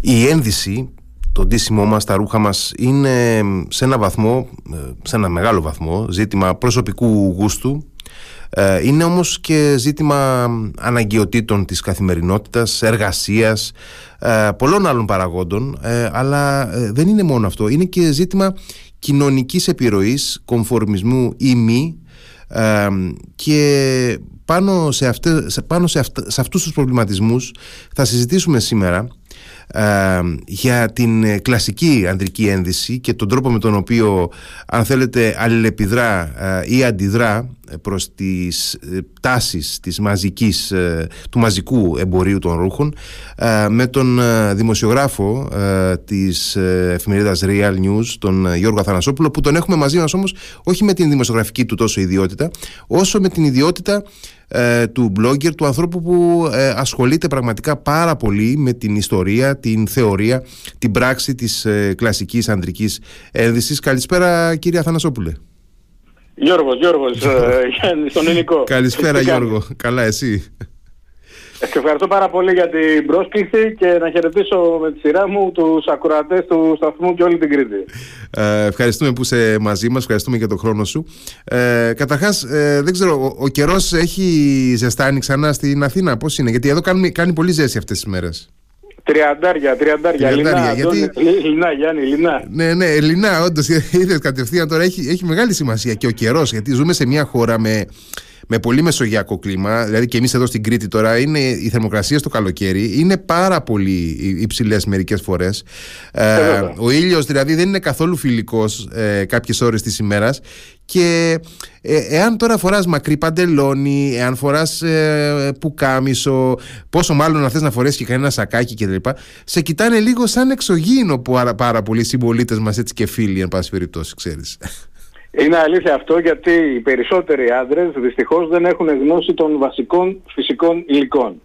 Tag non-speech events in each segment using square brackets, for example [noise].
η ένδυση το ντύσιμό μας, τα ρούχα μας είναι σε ένα βαθμό, σε ένα μεγάλο βαθμό ζήτημα προσωπικού γούστου. Ε, είναι όμως και ζήτημα αναγκαιοτήτων της καθημερινότητας, εργασίας, ε, πολλών άλλων παραγόντων ε, αλλά δεν είναι μόνο αυτό, είναι και ζήτημα κοινωνικής επιρροής, κομφορμισμού ή μη και πάνω σε, αυτές, πάνω σε, σε αυτούς τους προβληματισμούς θα συζητήσουμε σήμερα ε, για την ε, κλασική ανδρική ένδυση και τον τρόπο με τον οποίο αν θέλετε αλληλεπιδρά ε, ή αντιδρά προς τις τάσεις της μαζικής, του μαζικού εμπορίου των ρούχων με τον δημοσιογράφο της εφημερίδας Real News τον Γιώργο Αθανασόπουλο που τον έχουμε μαζί μας όμως όχι με την δημοσιογραφική του τόσο ιδιότητα όσο με την ιδιότητα ε, του blogger, του ανθρώπου που ε, ασχολείται πραγματικά πάρα πολύ με την ιστορία, την θεωρία, την πράξη της ε, κλασικής ανδρικής ένδυσης. Καλησπέρα κύριε Αθανασόπουλε. Γιώργος, Γιώργος, ε, [laughs] στον ελληνικό. Καλησπέρα Γιώργο, καλά εσύ; Σε ευχαριστώ πάρα πολύ για την πρόσκληση και να χαιρετήσω με τη σειρά μου τους ακροατές του σταθμού και όλη την Κρήτη. Ε, ευχαριστούμε που είσαι μαζί μας, ευχαριστούμε για τον χρόνο σου. Ε, καταρχάς, ε, δεν ξέρω, ο, ο καιρός έχει ζεστάνει ξανά στην Αθήνα, πώς είναι, γιατί εδώ κάνει, κάνει πολύ ζέστη αυτές τις μέρες. Τριαντάρια, τριαντάρια, λινά, γιατί... λινά, Γιάννη, λινά. Ναι, ναι, λινά, όντως, [laughs] είδες κατευθείαν τώρα, έχει, έχει μεγάλη σημασία και ο καιρός, γιατί ζούμε σε μια χώρα με με πολύ μεσογειακό κλίμα, δηλαδή και εμείς εδώ στην Κρήτη τώρα, είναι η θερμοκρασία στο καλοκαίρι είναι πάρα πολύ υψηλές μερικές φορές. Ε, ο ήλιος δηλαδή δεν είναι καθόλου φιλικός ε, κάποιες ώρες της ημέρας. Και ε, εάν τώρα φοράς μακρύ παντελόνι, εάν φοράς ε, πουκάμισο, πόσο μάλλον να θες να φορέσεις και κανένα σακάκι κτλ. Σε κοιτάνε λίγο σαν εξωγήινο που πάρα, πάρα πολλοί συμπολίτες μας έτσι και φίλοι, εν πάση περιπτώσει, ξέρεις. Είναι αλήθεια αυτό γιατί οι περισσότεροι άντρες δυστυχώς δεν έχουν γνώση των βασικών φυσικών υλικών.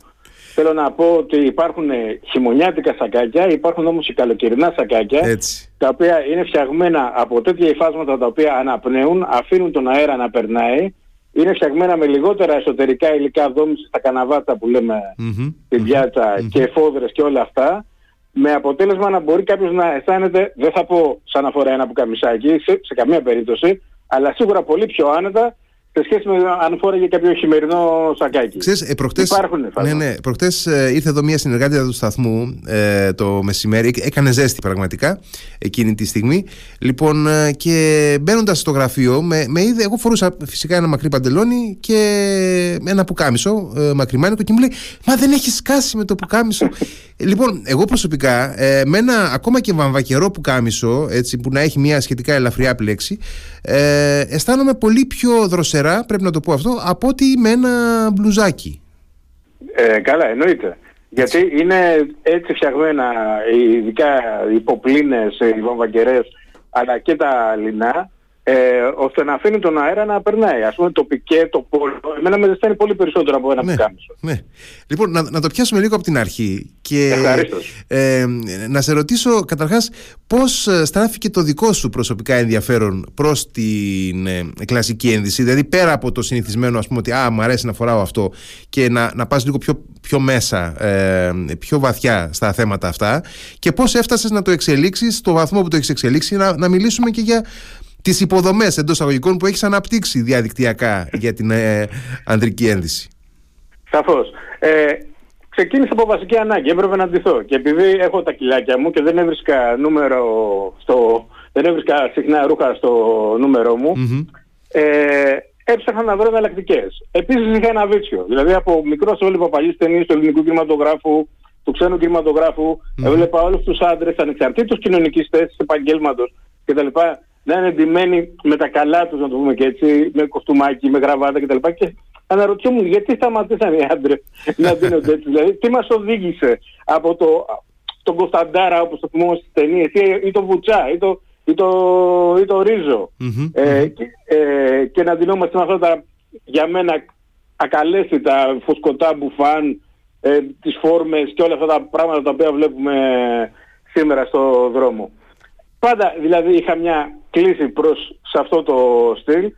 Θέλω να πω ότι υπάρχουν χειμωνιάτικα σακάκια, υπάρχουν όμως οι καλοκαιρινά σακάκια, τα οποία είναι φτιαγμένα από τέτοια υφάσματα τα οποία αναπνέουν, αφήνουν τον αέρα να περνάει, είναι φτιαγμένα με λιγότερα εσωτερικά υλικά δόμηση στα καναβάτα που λέμε mm-hmm, στην πιατσα και φόδρες και όλα αυτά, με αποτέλεσμα να μπορεί κάποιος να αισθάνεται, δεν θα πω σαν να φοράει ένα πουκαμισάκι, σε, σε καμία περίπτωση, αλλά σίγουρα πολύ πιο άνετα σε σχέση με αν φόρεγε κάποιο χειμερινό σακάκι. Ξέρεις, ε, προχτές, Υπάρχουν ναι, ναι, προχτές ε, ήρθε εδώ μια συνεργάτητα του σταθμού ε, το μεσημέρι, έκανε ζέστη πραγματικά εκείνη τη στιγμή. Λοιπόν, ε, και μπαίνοντας στο γραφείο, με, με είδε, εγώ φορούσα φυσικά ένα μακρύ παντελόνι και ένα πουκάμισο ε, μακριμάνικο και μου λέει Μα δεν έχεις σκάσει με το πουκάμισο. λοιπόν, εγώ προσωπικά, ε, με ένα ακόμα και βαμβακερό πουκάμισο, έτσι, που να έχει μια σχετικά ελαφριά πλέξη, ε, αισθάνομαι πολύ πιο δροσερό πρέπει να το πω αυτό, από ότι με ένα μπλουζάκι. Ε, καλά, εννοείται. Γιατί είναι έτσι φτιαγμένα, ειδικά οι υποπλήνες, οι βαμβακερές, αλλά και τα λινά, ε, ώστε να αφήνει τον αέρα να περνάει. Α πούμε το πικέ, το πόλο, εμένα με ζεσταίνει πολύ περισσότερο από ένα ναι, πουκάμισο. Ναι. Λοιπόν, να, να το πιάσουμε λίγο από την αρχή. Και, ε, να σε ρωτήσω καταρχάς πώς ε, στράφηκε το δικό σου προσωπικά ενδιαφέρον προς την ε, κλασική ένδυση; Δηλαδή πέρα από το συνηθισμένο, ας πούμε, ότι α, μου αρέσει να φοράω αυτό και να, να πας λίγο πιο, πιο μέσα, ε, πιο βαθιά στα θέματα αυτά. Και πώς έφτασες να το εξελίξεις στο βαθμό που το έχεις εξελίξει, να, να μιλήσουμε και για τις υποδομές εντός αγωγικών που έχεις αναπτύξει διαδικτυακά για την ε, ανδρική ένδυση. Σαφώς. Ε, ξεκίνησα από βασική ανάγκη, έπρεπε να ντυθώ. Και επειδή έχω τα κιλάκια μου και δεν έβρισκα νούμερο στο... Δεν έβρισκα συχνά ρούχα στο νούμερό μου. Mm-hmm. Ε, έψαχνα να βρω εναλλακτικές. Επίσης είχα ένα βίτσιο. Δηλαδή από μικρός έβλεπα παλιέ ταινίες του ελληνικού κινηματογράφου, του ξένου κινηματογράφου. Mm-hmm. Έβλεπα όλους τους άντρες ανεξαρτήτως κοινωνικής θέσης, επαγγέλματος κτλ να είναι εντυμένοι με τα καλά τους, να το πούμε και έτσι, με κοστούμάκι, με γραβάτα κτλ. Και, και αναρωτιόμουν γιατί σταματήσαν οι άντρες να δίνονται έτσι. Δηλαδή, τι μας οδήγησε από το, τον Κωνσταντάρα, όπως το πούμε στις ταινίες, ή, ή το Βουτσά, ή το, ή το, ή το Ρίζο. Mm-hmm, ε, και, ε, και να δινόμαστε με αυτά τα, για μένα, ακαλέστητα φουσκωτά μπουφάν, ε, τις φόρμες και όλα αυτά τα πράγματα τα οποία βλέπουμε σήμερα στο δρόμο. Πάντα δηλαδή είχα μια κλίση προς σε αυτό το στυλ.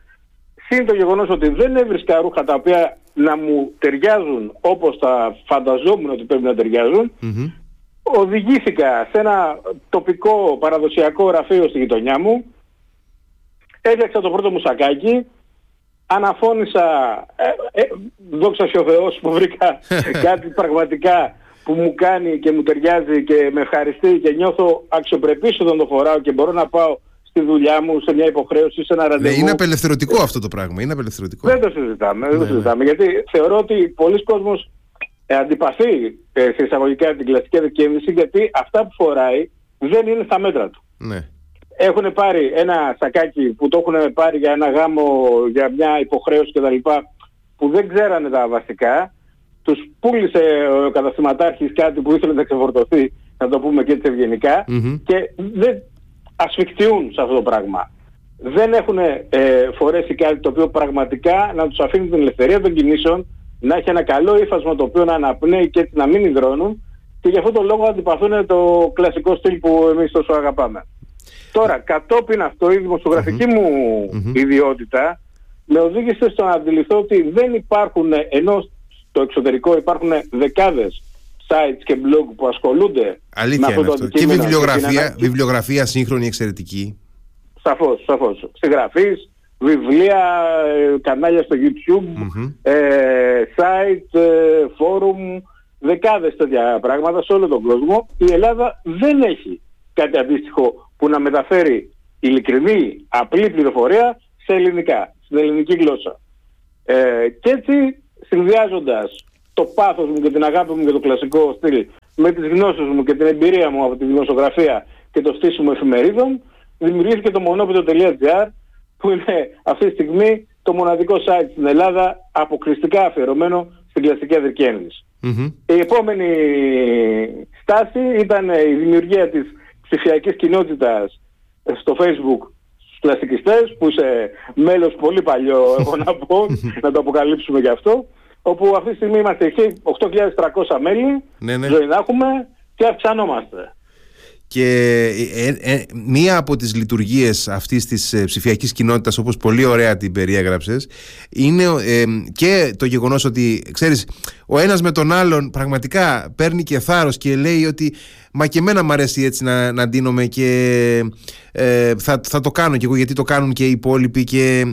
Συν το γεγονός ότι δεν έβρισκα ρούχα τα οποία να μου ταιριάζουν όπως τα φανταζόμουν ότι πρέπει να ταιριαζουν οδηγήθηκα σε ένα τοπικό παραδοσιακό γραφείο στη γειτονιά μου, έδιαξα το πρώτο μου σακάκι, αναφώνησα, ε, ε, δόξα ο Θεός που βρήκα [laughs] κάτι πραγματικά που μου κάνει και μου ταιριάζει και με ευχαριστεί και νιώθω αξιοπρεπής όταν το φοράω και μπορώ να πάω στη δουλειά μου, σε μια υποχρέωση, σε ένα ραντεβού. Ναι, είναι απελευθερωτικό αυτό το πράγμα. Είναι απελευθερωτικό. Δεν το συζητάμε. Δεν το ναι, ναι. συζητάμε γιατί θεωρώ ότι πολλοί κόσμος ε, αντιπαθεί ε, σε εισαγωγικά την κλασική δικαιοσύνη γιατί αυτά που φοράει δεν είναι στα μέτρα του. Ναι. Έχουν πάρει ένα σακάκι που το έχουν πάρει για ένα γάμο, για μια υποχρέωση κτλ. που δεν ξέρανε τα βασικά. Τους πούλησε ο καταστηματάρχης κάτι που ήθελε να ξεφορτωθεί, να το πούμε και έτσι ευγενικά, και δεν ασφικτιούν σε αυτό το πράγμα. Δεν έχουν ε, φορέσει κάτι το οποίο πραγματικά να τους αφήνει την ελευθερία των κινήσεων να έχει ένα καλό ύφασμα το οποίο να αναπνέει και έτσι να μην υδρώνουν και γι' αυτό το λόγο αντιπαθούν το κλασικό στυλ που εμείς τόσο αγαπάμε. Τώρα, κατόπιν αυτό η δημοσιογραφικη μου ιδιότητα με οδήγησε στο να αντιληφθώ ότι δεν υπάρχουν, ενώ στο εξωτερικό υπάρχουν δεκάδες sites και blog που ασχολούνται Αλήθεια με αυτό το αυτό. Και βιβλιογραφία, και βιβλιογραφία σύγχρονη εξαιρετική. Σαφώς, σαφώς. Συγγραφείς, βιβλία, ε, κανάλια στο YouTube, ε, site, ε, forum, δεκάδες τέτοια πράγματα σε όλο τον κόσμο. Η Ελλάδα δεν έχει κάτι αντίστοιχο που να μεταφέρει ειλικρινή, απλή πληροφορία σε ελληνικά, στην ελληνική γλώσσα. Ε, και έτσι συνδυάζοντας το πάθος μου και την αγάπη μου για το κλασικό στυλ με τις γνώσεις μου και την εμπειρία μου από τη δημοσιογραφία και το στήσιμο εφημερίδων δημιουργήθηκε το monopito.gr που είναι αυτή τη στιγμή το μοναδικό site στην Ελλάδα αποκλειστικά αφιερωμένο στην κλασική αδερκή Η επόμενη στάση ήταν η δημιουργία της ψηφιακής κοινότητας στο facebook στους κλασικιστές που είσαι μέλος πολύ παλιό [laughs] έχω να πω να το αποκαλύψουμε γι' αυτό όπου αυτή τη στιγμή είμαστε 8.300 μέλη ναι, ναι. ζωή να έχουμε και αυξανόμαστε. Και ε, ε, ε, μία από τις λειτουργίες αυτής της ε, ψηφιακής κοινότητας όπως πολύ ωραία την περιέγραψες είναι και το γεγονός ότι ξέρεις ο ένας με τον άλλον πραγματικά παίρνει και θάρρος και λέει ότι μα και εμένα μου αρέσει έτσι να, να ντύνομαι και θα, θα το κάνω και εγώ γιατί το κάνουν και οι υπόλοιποι και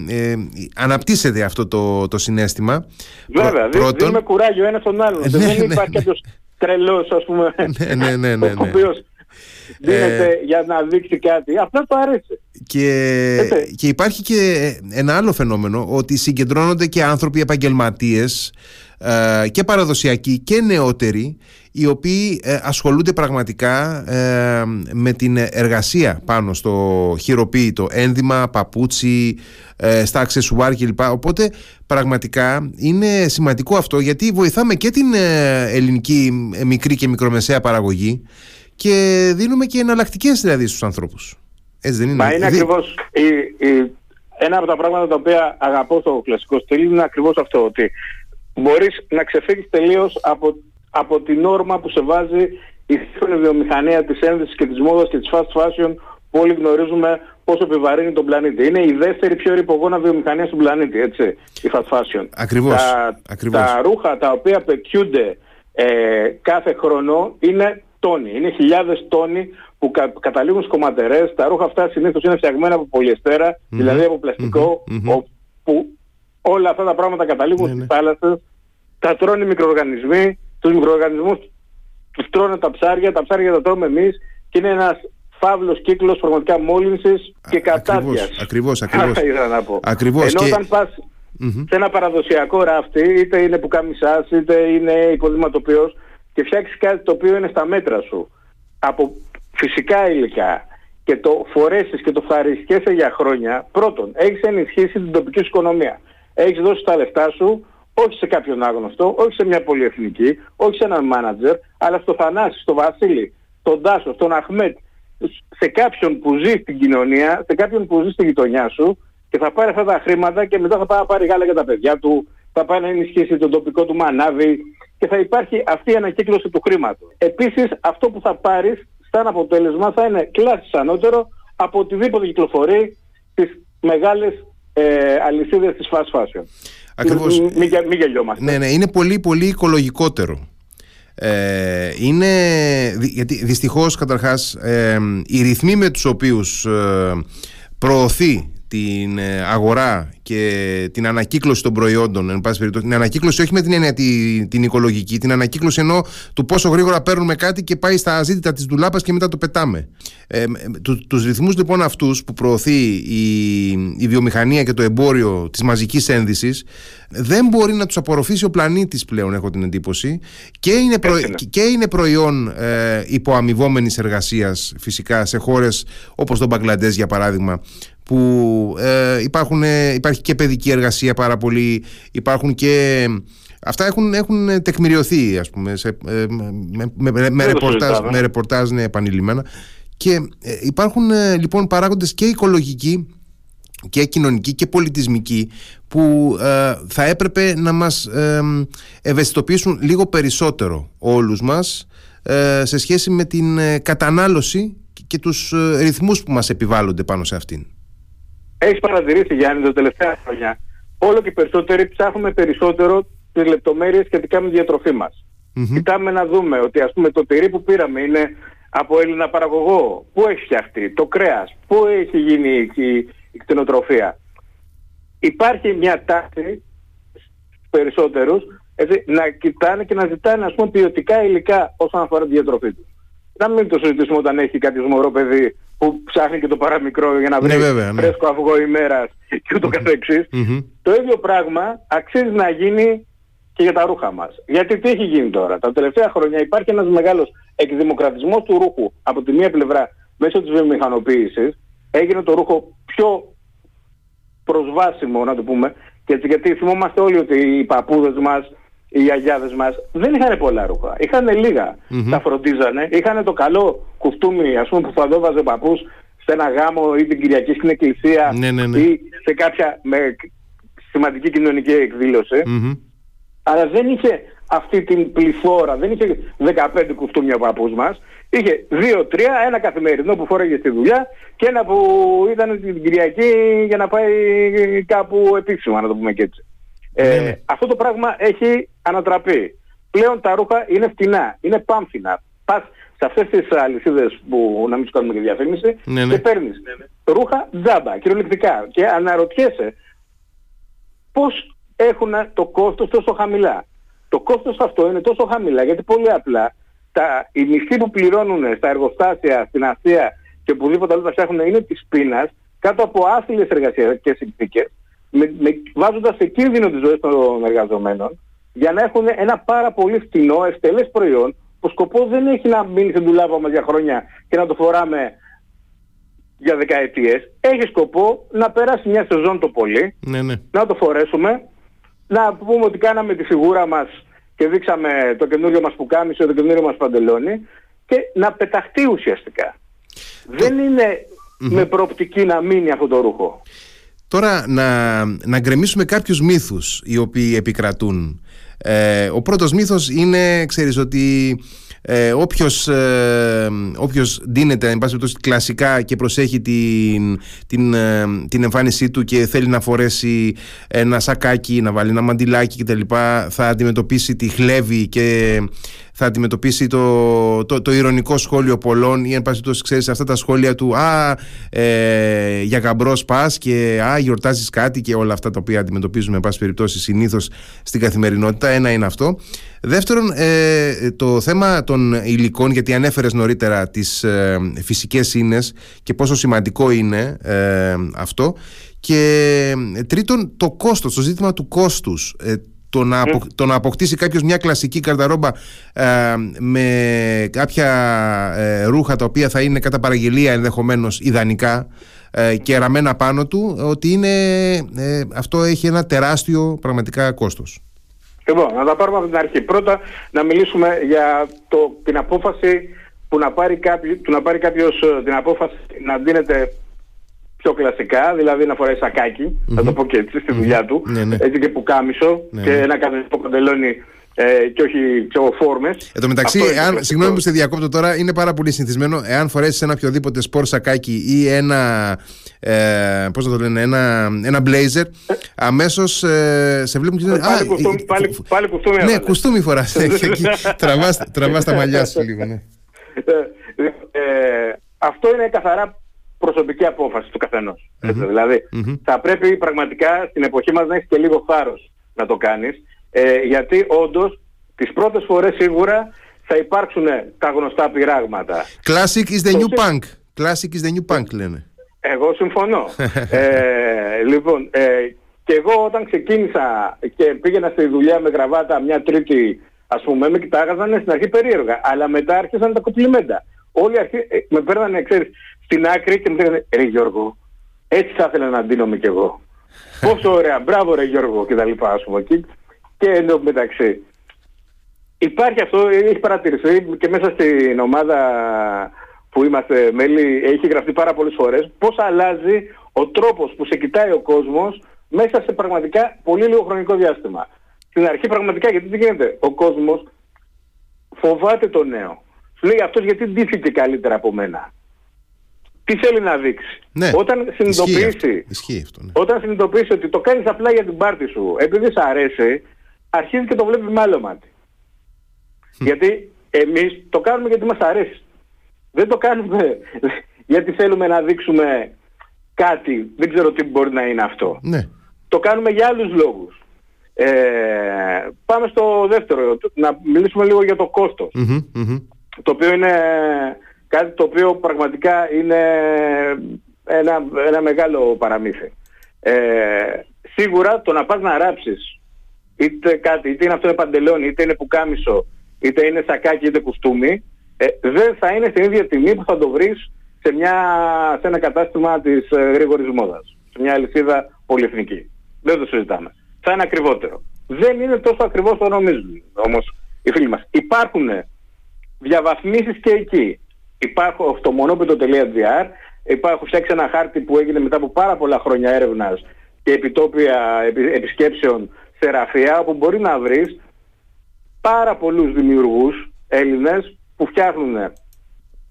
αναπτύσσεται αυτό το, το συνέστημα. Βέβαια, Πρω, δίνουμε κουράγιο ένας τον άλλον. Ναι, δεν ναι, υπάρχει ναι. κάποιος τρελός ας πούμε ναι, ναι, ναι, ναι, ναι. Δίνεται ε, για να δείξει κάτι. Αυτό το αρέσει. Και, και υπάρχει και ένα άλλο φαινόμενο ότι συγκεντρώνονται και άνθρωποι επαγγελματίες ε, και παραδοσιακοί και νεότεροι οι οποίοι ε, ασχολούνται πραγματικά με την εργασία πάνω στο χειροποίητο ένδυμα, παπούτσι, στα αξεσουάρ κλπ. Οπότε πραγματικά είναι σημαντικό αυτό γιατί βοηθάμε και την ελληνική μικρή και μικρομεσαία παραγωγή και δίνουμε και εναλλακτικές δηλαδή στους ανθρώπους. Έτσι δεν είναι; Μα είναι ακριβώς ένα από τα πράγματα τα οποία αγαπώ στο κλασικό στυλ είναι ακριβώς αυτό ότι μπορείς να ξεφύγεις τελείως από, από την όρμα που σε βάζει η σύγχρονη βιομηχανία της ένδυσης και της μόδας και της fast fashion που όλοι γνωρίζουμε πόσο επιβαρύνει τον πλανήτη. Είναι η δεύτερη πιο ρηπογόνα βιομηχανία στον πλανήτη, έτσι, η fast fashion. Ακριβώς. Τα, Ακριβώς. τα ρούχα τα οποία πετιούνται ε, κάθε χρόνο είναι τόνοι. Είναι χιλιάδες τόνοι που κα, καταλήγουν στις κομματερές. Τα ρούχα αυτά συνήθως είναι φτιαγμένα από δηλαδή από πλαστικο που όλα αυτά τα πράγματα καταλήγουν ναι, στις ναι. θάλασσες. Τα τρώνε οι μικροοργανισμοί, τους μικροοργανισμούς τους τρώνε τα ψάρια, τα ψάρια τα τρώμε εμείς και είναι ένας φαύλος κύκλος πραγματικά μόλυνσης και κατάδειας. Ακριβώς, ακριβώς. ακριβώς. Ενώ και... όταν πας σε ένα παραδοσιακό ράφτη, είτε είναι που κάμισας, είτε είναι υποδηματοποιός, και φτιάξεις κάτι το οποίο είναι στα μέτρα σου από φυσικά υλικά και το φορέσεις και το ευχαριστιέσαι για χρόνια, πρώτον, έχεις ενισχύσει την τοπική σου οικονομία. Έχεις δώσει τα λεφτά σου όχι σε κάποιον άγνωστο, όχι σε μια πολυεθνική, όχι σε έναν μάνατζερ, αλλά στο Θανάση, στο Βασίλη, στον Τάσο, στον Αχμέτ, σε κάποιον που ζει στην κοινωνία, σε κάποιον που ζει στη γειτονιά σου και θα πάρει αυτά τα χρήματα και μετά θα πάει να πάρει γάλα για τα παιδιά του, θα πάει να ενισχύσει τον τοπικό του μανάβι, και θα υπάρχει αυτή η ανακύκλωση του χρήματος. Επίσης αυτό που θα πάρεις σαν αποτέλεσμα θα είναι κλάσεις ανώτερο από οτιδήποτε κυκλοφορεί στις μεγάλες ε, αλυσίδες της fast fashion. Ακριβώς. Μην μη, μη γελιόμαστε. Ναι, ναι, είναι πολύ πολύ οικολογικότερο. Ε, είναι, γιατί δυστυχώς καταρχάς ε, οι ρυθμοί με τους οποίους ε, προωθεί την ε, αγορά και την ανακύκλωση των προϊόντων, εν πάση περιπτώσει, την ανακύκλωση όχι με την έννοια την, την οικολογική, την ανακύκλωση ενώ του πόσο γρήγορα παίρνουμε κάτι και πάει στα ζήτητα της ντουλάπας και μετά το πετάμε. Ε, του, τους ρυθμούς λοιπόν αυτούς που προωθεί η, η βιομηχανία και το εμπόριο της μαζικής ένδυσης δεν μπορεί να τους απορροφήσει ο πλανήτης πλέον έχω την εντύπωση. Και είναι, και είναι προϊόν ε, υποαμοιβόμενης εργασίας φυσικά σε χώρες όπως το Μπαγκλαντές για παράδειγμα που ε, υπάρχουν, υπάρχει και παιδική εργασία πάρα πολύ, υπάρχουν και... Αυτά έχουν, έχουν τεκμηριωθεί ας πούμε σε, ε, με, με, με, ρεπορτάζ, με ρεπορτάζ ναι, επανειλημμένα. Και ε, υπάρχουν ε, λοιπόν παράγοντες και οικολογικοί και κοινωνικοί και πολιτισμικοί που θα έπρεπε να μας ευαισθητοποιήσουν λίγο περισσότερο όλους μας σε σχέση με την κατανάλωση και τους ρυθμούς που μας επιβάλλονται πάνω σε αυτήν. Έχεις παρατηρήσει, Γιάννη, τα τελευταία χρόνια. Όλο και περισσότεροι ψάχνουμε περισσότερο τις λεπτομέρειες σχετικά με τη διατροφή μας. mm Κοιτάμε να δούμε ότι ας πούμε το τυρί που πήραμε είναι από Έλληνα παραγωγό. Πού έχει φτιαχτεί, το κρέας, πού έχει γίνει η, η κτηνοτροφία. Υπάρχει μια τάση περισσότερους να κοιτάνε και να ζητάνε ας πούμε, ποιοτικά υλικά όσον αφορά τη διατροφή τους. Να μην το συζητήσουμε όταν έχει κάποιος μωρό παιδί που ψάχνει και το παραμικρό για να βρει ναι, βέβαια, ναι. φρέσκο αυγό ημέρας και ούτω καθεξής. Το ίδιο πράγμα αξίζει να γίνει και για τα ρούχα μας. Γιατί τι έχει γίνει τώρα; Τα τελευταία χρόνια υπάρχει ένας μεγάλος εκδημοκρατισμός του ρούχου από τη μία πλευρά μέσω της βιομηχανοποίησης. Έγινε το ρούχο πιο προσβάσιμο να το πούμε και γιατί θυμόμαστε όλοι ότι οι παππούδες μας οι αγιάδε μας δεν είχαν πολλά ρούχα. Είχαν λίγα. Mm-hmm. Τα φροντίζανε. Είχαν το καλό κουφτούμι, ας πούμε, που θα δόβαζε ο παππούς σε ένα γάμο ή την Κυριακή στην εκκλησία ναι, ναι, ναι. ή σε κάποια με σημαντική κοινωνική εκδήλωση. Mm-hmm. Αλλά δεν είχε αυτή την πληθώρα, δεν είχε 15 κουφτούμια ο παππούς μας. Είχε δύο-τρία, ένα καθημερινό που φόρεγε στη δουλειά και ένα που ήταν την Κυριακή για να πάει κάπου επίσημα, να το πούμε και έτσι. Ε, ναι, ναι. Αυτό το πράγμα έχει ανατραπεί. Πλέον τα ρούχα είναι φτηνά, είναι πάμφινα. Πας σε αυτές τις αλυσίδες που να μην τους κάνουμε και διαφήμιση ναι, και παίρνεις ρούχα τζάμπα, κυριολεκτικά. Και αναρωτιέσαι πώς έχουν το κόστος τόσο χαμηλά. Το κόστος αυτό είναι τόσο χαμηλά γιατί πολύ απλά τα, οι μισθοί που πληρώνουν στα εργοστάσια, στην Ασία και οπουδήποτε άλλο τα φτιάχνουν είναι της πείνας κάτω από άθλιες εργασιακές συνθήκες με, με, βάζοντας σε κίνδυνο τις ζωές των εργαζομένων για να έχουν ένα πάρα πολύ φτηνό, ευτελές προϊόν που σκοπό δεν έχει να μείνει στην δουλάπα μας για χρόνια και να το φοράμε για δεκαετίες. Έχει σκοπό να περάσει μια σεζόν το πολύ, ναι, ναι. να το φορέσουμε, να πούμε ότι κάναμε τη φιγούρα μας και δείξαμε το καινούριο μας πουκάμισο, το καινούριο μας παντελόνι και να πεταχτεί ουσιαστικά. Δεν είναι με προοπτική να μείνει αυτό το ρούχο. Τώρα να, να γκρεμίσουμε κάποιους μύθους οι οποίοι επικρατούν. Ε, ο πρώτος μύθος είναι, ξέρεις, ότι ε, όποιος, ε, όποιος δίνεται εν πάση κλασικά και προσέχει την, την, ε, την εμφάνισή του και θέλει να φορέσει ένα σακάκι, να βάλει ένα μαντιλάκι κτλ θα αντιμετωπίσει τη χλέβη και θα αντιμετωπίσει το, το, το ηρωνικό σχόλιο πολλών ή εν πάση τόσο ξέρεις αυτά τα σχόλια του «Α, ε, για γαμπρός πας» και «Α, γιορτάζεις κάτι» και όλα αυτά τα οποία αντιμετωπίζουμε εν πάση περιπτώσει συνήθως στην καθημερινότητα. Ένα είναι αυτό. Δεύτερον, ε, το θέμα των υλικών, γιατί ανέφερες νωρίτερα τις ε, φυσικές ίνες και πόσο σημαντικό είναι ε, αυτό. Και τρίτον, το κόστος, το ζήτημα του κόστους. Ε, το να, απο, το να αποκτήσει κάποιος μια κλασική καρταρόμπα ε, με κάποια ε, ρούχα τα οποία θα είναι κατά παραγγελία ενδεχομένως ιδανικά ε, και ραμμένα πάνω του, ότι είναι, αυτό έχει ένα τεράστιο πραγματικά κόστος. Λοιπόν, να τα πάρουμε από την αρχή. Πρώτα να μιλήσουμε για το, την απόφαση που να πάρει, κάποιο, του να πάρει κάποιος την απόφαση να δίνεται πιο κλασικά, δηλαδή να φοράει σακάκι, mm-hmm. θα το πω και έτσι, στη δουλειά του, mm-hmm. έτσι και πουκάμισο ναι, και ναι. ένα κανονικό παντελόνι ε, και όχι φόρμες. Εν τω μεταξύ, εάν, συγγνώμη που σε διακόπτω τώρα, είναι πάρα πολύ συνηθισμένο εάν φορέσεις ένα οποιοδήποτε σπορ σακάκι ή ένα. Ε, πώς το λένε, ένα, ένα blazer, αμέσως ε, σε βλέπουν και λένε. Πάλι, κουστούμι, πάλι, πάλι κουστούμι. Ναι, κουστούμι φοράς. [laughs] Τραβά τα μαλλιά σου λίγο. Ναι. Ε, ε, αυτό είναι καθαρά προσωπική απόφαση του καθενο δηλαδη θα πρέπει πραγματικά στην εποχή μας να έχεις και λίγο θάρρος να το κάνεις. Ε, γιατί όντως τις πρώτες φορές σίγουρα θα υπάρξουν τα γνωστά πειράγματα. Classic is the new punk. Classic is the new punk λένε. Εγώ συμφωνώ. [laughs] ε, λοιπόν, ε, και εγώ όταν ξεκίνησα και πήγαινα στη δουλειά με γραβάτα μια τρίτη, ας πούμε, με κοιτάγαζαν στην αρχή περίεργα. Αλλά μετά άρχισαν τα κοπλιμέντα. Όλοι αρχί, ε, με παίρνανε, ξέρεις, στην άκρη και μου λέγανε «Ρε Γιώργο, έτσι θα ήθελα να ντύνομαι κι εγώ». [laughs] Πόσο ωραία, μπράβο ρε Γιώργο και τα λοιπά, ας πούμε. Και ενώ μεταξύ. Υπάρχει αυτό, έχει παρατηρηθεί και μέσα στην ομάδα που είμαστε μέλη, έχει γραφτεί πάρα πολλές φορές, πώς αλλάζει ο τρόπος που σε κοιτάει ο κόσμος μέσα σε πραγματικά πολύ λίγο χρονικό διάστημα. Στην αρχή πραγματικά, γιατί τι γίνεται, ο κόσμος φοβάται το νέο. Σου λέει αυτός γιατί ντύθηκε καλύτερα από μένα; Τι θέλει να δείξει; Ναι, όταν συνειδητοποιήσει, ναι. όταν συνειδητοποιήσει ότι το κάνεις απλά για την πάρτη σου, επειδή σ' αρέσει, αρχίζει και το βλέπει με άλλο μάτι. Γιατί εμείς το κάνουμε γιατί μας αρέσει. Δεν το κάνουμε [laughs] γιατί θέλουμε να δείξουμε κάτι, δεν ξέρω τι μπορεί να είναι αυτό. Ναι. Το κάνουμε για άλλους λόγους. Ε, πάμε στο δεύτερο, να μιλήσουμε λίγο για το κοστος Το οποίο είναι κάτι το οποίο πραγματικά είναι ένα, ένα μεγάλο παραμύθι. Ε, σίγουρα το να πας να ράψεις είτε κάτι, είτε είναι αυτό είναι παντελόνι, είτε είναι πουκάμισο, είτε είναι σακάκι, είτε κουστούμι, ε, δεν θα είναι στην ίδια τιμή που θα το βρεις σε, μια, σε ένα κατάστημα της ε, γρήγορης μόδας, σε μια αλυσίδα πολυεθνική. Δεν το συζητάμε. Θα είναι ακριβότερο. Δεν είναι τόσο ακριβώς το νομίζουν όμως οι φίλοι μας. Υπάρχουν διαβαθμίσεις και εκεί. Υπάρχουν αυτομονόπιτο.gr, υπάρχουν φτιάξει ένα χάρτη που έγινε μετά από πάρα πολλά χρόνια έρευνας και επιτόπια επισκέψεων θεραπεία όπου μπορεί να βρεις πάρα πολλούς δημιουργούς Έλληνες που φτιάχνουν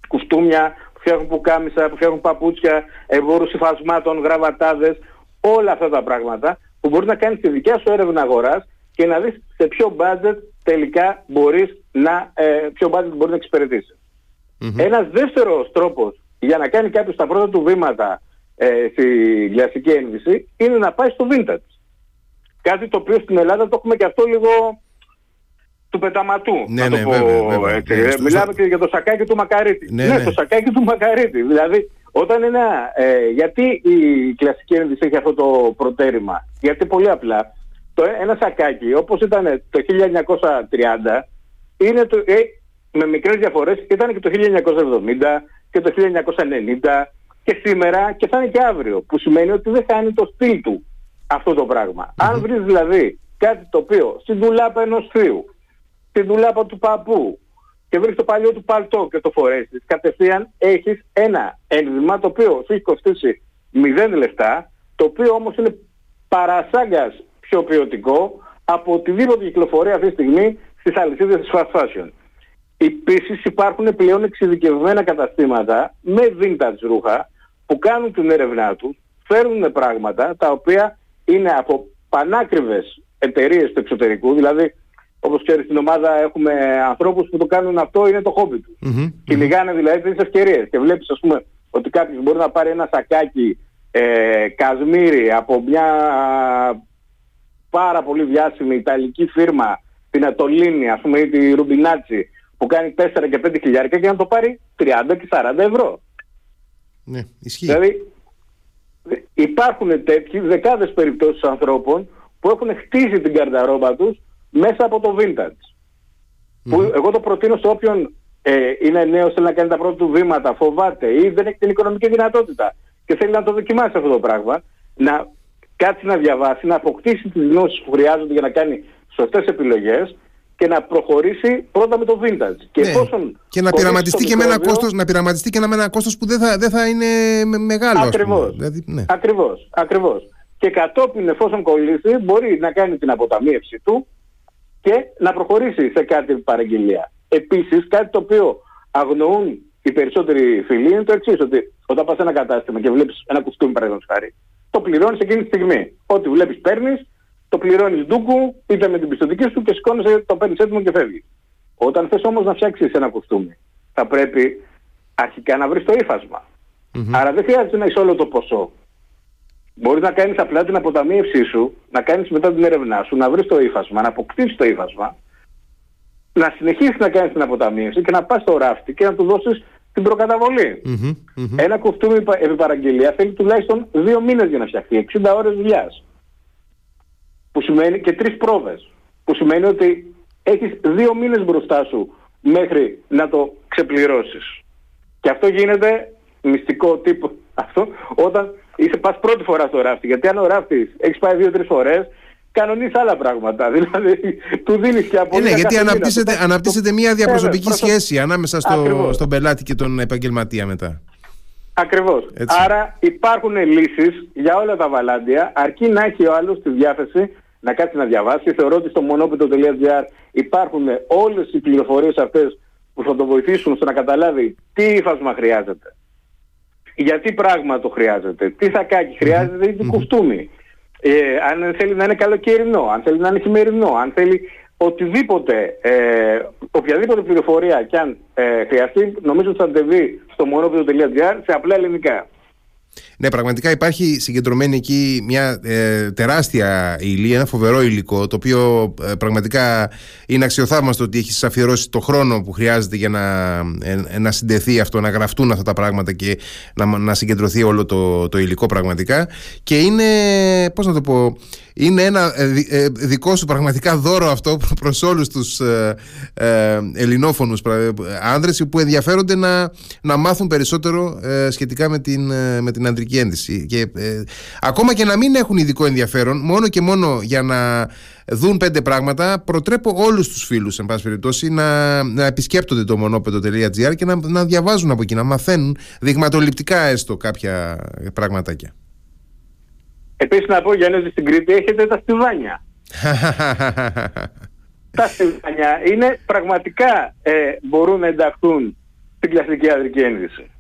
κουστούμια, που φτιάχνουν πουκάμισα, που φτιάχνουν παπούτσια, εμπόρους υφασμάτων, γραβατάδες, όλα αυτά τα πράγματα που μπορείς να κάνεις τη δικιά σου έρευνα αγοράς και να δεις σε ποιο budget τελικά μπορείς να, ε, ποιο budget μπορείς να εξυπηρετήσεις. Mm-hmm. Ένας δεύτερος τρόπος για να κάνει κάποιος τα πρώτα του βήματα ε, στη κλασική ένδυση είναι να πάει στο vintage. Κάτι το οποίο στην Ελλάδα το έχουμε και αυτό λίγο του πεταματού. Ναι, ναι, βέβαια, έτσι. Ναι, Μιλάμε και για το σακάκι του Μακαρίτη. Ναι, ναι, το σακάκι του Μακαρίτη. Δηλαδή, όταν ένα, ε, γιατί η κλασική ένδυση έχει αυτό το προτέρημα; Γιατί πολύ απλά, το, ένα σακάκι όπως ήταν το 1930, είναι το, ε, με μικρές διαφορές ήταν και το 1970 και το 1990 και σήμερα και θα είναι και αύριο. Που σημαίνει ότι δεν χάνει το στυλ του αυτό το πραγμα Αν βρεις δηλαδή κάτι το οποίο στην δουλάπα ενός θείου, στην δουλάπα του παππού και βρεις το παλιό του παλτό και το φορέσεις, κατευθείαν έχεις ένα ένδυμα το οποίο σου έχει κοστίσει 0 λεφτά, το οποίο όμως είναι παρασάγκας πιο ποιοτικό από οτιδήποτε κυκλοφορεί αυτή τη στιγμή στις αλυσίδες της fast fashion. Επίσης υπάρχουν πλέον εξειδικευμένα καταστήματα με vintage ρούχα που κάνουν την έρευνά τους, φέρνουν πράγματα τα οποία είναι από πανάκριβες εταιρείες του εξωτερικού, δηλαδή όπως ξέρεις στην ομάδα έχουμε ανθρώπους που το κάνουν αυτό, είναι το χόμπι τους. Mm-hmm. Κυνηγάνε δηλαδή τις ευκαιρίες και βλέπεις ας πούμε ότι κάποιος μπορεί να πάρει ένα σακάκι ε, κασμίρι από μια πάρα πολύ διάσημη ιταλική φύρμα, την Ατολίνη ας πούμε ή τη Ρουμπινάτσι, που κάνει 4 και 5 χιλιάρικα και να το πάρει 30 και 40 ευρώ. Ναι, ισχύει. Δηλαδή υπάρχουν τέτοιοι δεκάδες περιπτώσεις ανθρώπων που έχουν χτίσει την καρταρόμπα τους μέσα από το vintage. Που εγώ το προτείνω σε όποιον ε, είναι νέος, θέλει να κάνει τα πρώτα του βήματα, φοβάται ή δεν έχει την οικονομική δυνατότητα και θέλει να το δοκιμάσει αυτό το πράγμα, να κάτσει να διαβάσει, να αποκτήσει τις γνώσεις που χρειάζονται για να κάνει σωστές επιλογές και να προχωρήσει πρώτα με το vintage. Και, ναι. και να πειραματιστεί και, με ένα κόστος, να πειραματιστεί και με ένα κόστος που δεν θα, δεν θα είναι μεγάλο. Ακριβώς. Δηλαδή, ναι. ακριβώς, ακριβώς. Και κατόπιν εφόσον κολλήσει μπορεί να κάνει την αποταμίευση του και να προχωρήσει σε κάτι παραγγελία. Επίσης, κάτι το οποίο αγνοούν οι περισσότεροι φίλοι είναι το εξής, ότι όταν πας σε ένα κατάστημα και βλέπεις ένα κουστούμι παραδείγματος χάρη, το πληρώνεις εκείνη τη στιγμή. Ό,τι βλέπεις παίρνεις, το πληρώνεις ντούκου, είτε με την πιστοτική σου και σηκώνεσαι, το παίρνεις έτοιμο και φεύγεις. Όταν θες όμως να φτιάξεις ένα κουστούμι, θα πρέπει αρχικά να βρεις το υφασμα Άρα δεν χρειάζεται να έχεις όλο το ποσό. Μπορείς να κάνεις απλά την αποταμίευσή σου, να κάνεις μετά την έρευνά σου, να βρεις το ύφασμα, να αποκτήσεις το ύφασμα, να συνεχίσεις να κάνεις την αποταμίευση και να πας στο ράφτη και να του δώσεις την προκαταβολη Ένα κουφτούμι επί παραγγελία θέλει τουλάχιστον δύο μήνες για να φτιαχτεί, 60 ώρες δουλειάς. Που σημαίνει και τρεις πρόβες. Που σημαίνει ότι έχεις δύο μήνες μπροστά σου μέχρι να το ξεπληρώσεις. Και αυτό γίνεται μυστικό τύπο [laughs] αυτό όταν είσαι πας πρώτη φορά στο ράφτη. Γιατί αν ο ράφτης έχεις πάει δύο-τρεις φορές, κανονίζεις άλλα πράγματα. [laughs] Δηλαδή, του δίνεις και από ε, Ναι, γιατί αναπτύσσεται, αναπτύσσεται μια διαπροσωπική σχέση ανάμεσα στο, στον πελάτη και τον επαγγελματία μετά. Ακριβώς. Άρα υπάρχουν λύσεις για όλα τα βαλάντια, αρκεί να έχει ο άλλος τη διάθεση να κάτσεις να διαβάσεις. Θεωρώ ότι στο monopito.gr υπάρχουν όλες οι πληροφορίες αυτές που θα το βοηθήσουν στο να καταλάβει τι ύφασμα χρειάζεται. Γιατί πράγμα το χρειάζεται, τι σακάκι χρειάζεται ή τι κουστούμι. Ε, αν θέλει να είναι καλοκαιρινό, αν θέλει να είναι χειμερινό, αν θέλει οτιδήποτε, ε, οποιαδήποτε πληροφορία και αν ε, χρειαστεί, νομίζω ότι θα αντεβεί στο monopio.gr σε απλά ελληνικά. Ναι, πραγματικά υπάρχει συγκεντρωμένη εκεί μια ε, τεράστια ύλη, ένα φοβερό υλικό, το οποίο ε, πραγματικά είναι αξιοθαύμαστο ότι έχεις αφιερώσει το χρόνο που χρειάζεται για να, ε, να συντεθεί αυτό, να γραφτούν αυτά τα πράγματα και να, να συγκεντρωθεί όλο το, το υλικό πραγματικά. Και είναι, πώς να το πω, είναι ένα ε, ε, δικό σου πραγματικά δώρο αυτό προς όλους τους ε, ε, ελληνόφωνους άνδρες που ενδιαφέρονται να, να μάθουν περισσότερο σχετικά με την, με την ανδρική ένδυση και ακόμα και να μην έχουν ειδικό ενδιαφέρον μόνο και μόνο για να δουν πέντε πράγματα προτρέπω όλους τους φίλους εν πάση περιπτώσει να, να επισκέπτονται το μονόπεδο.gr και να, να διαβάζουν από εκεί να μαθαίνουν δειγματοληπτικά έστω κάποια πραγματάκια Επίσης να πω για να στην Κρήτη έχετε τα στιβάνια. [laughs] τα στιβάνια είναι πραγματικά ε, μπορούν να ενταχθούν στην κλασική αδρική ένδυση.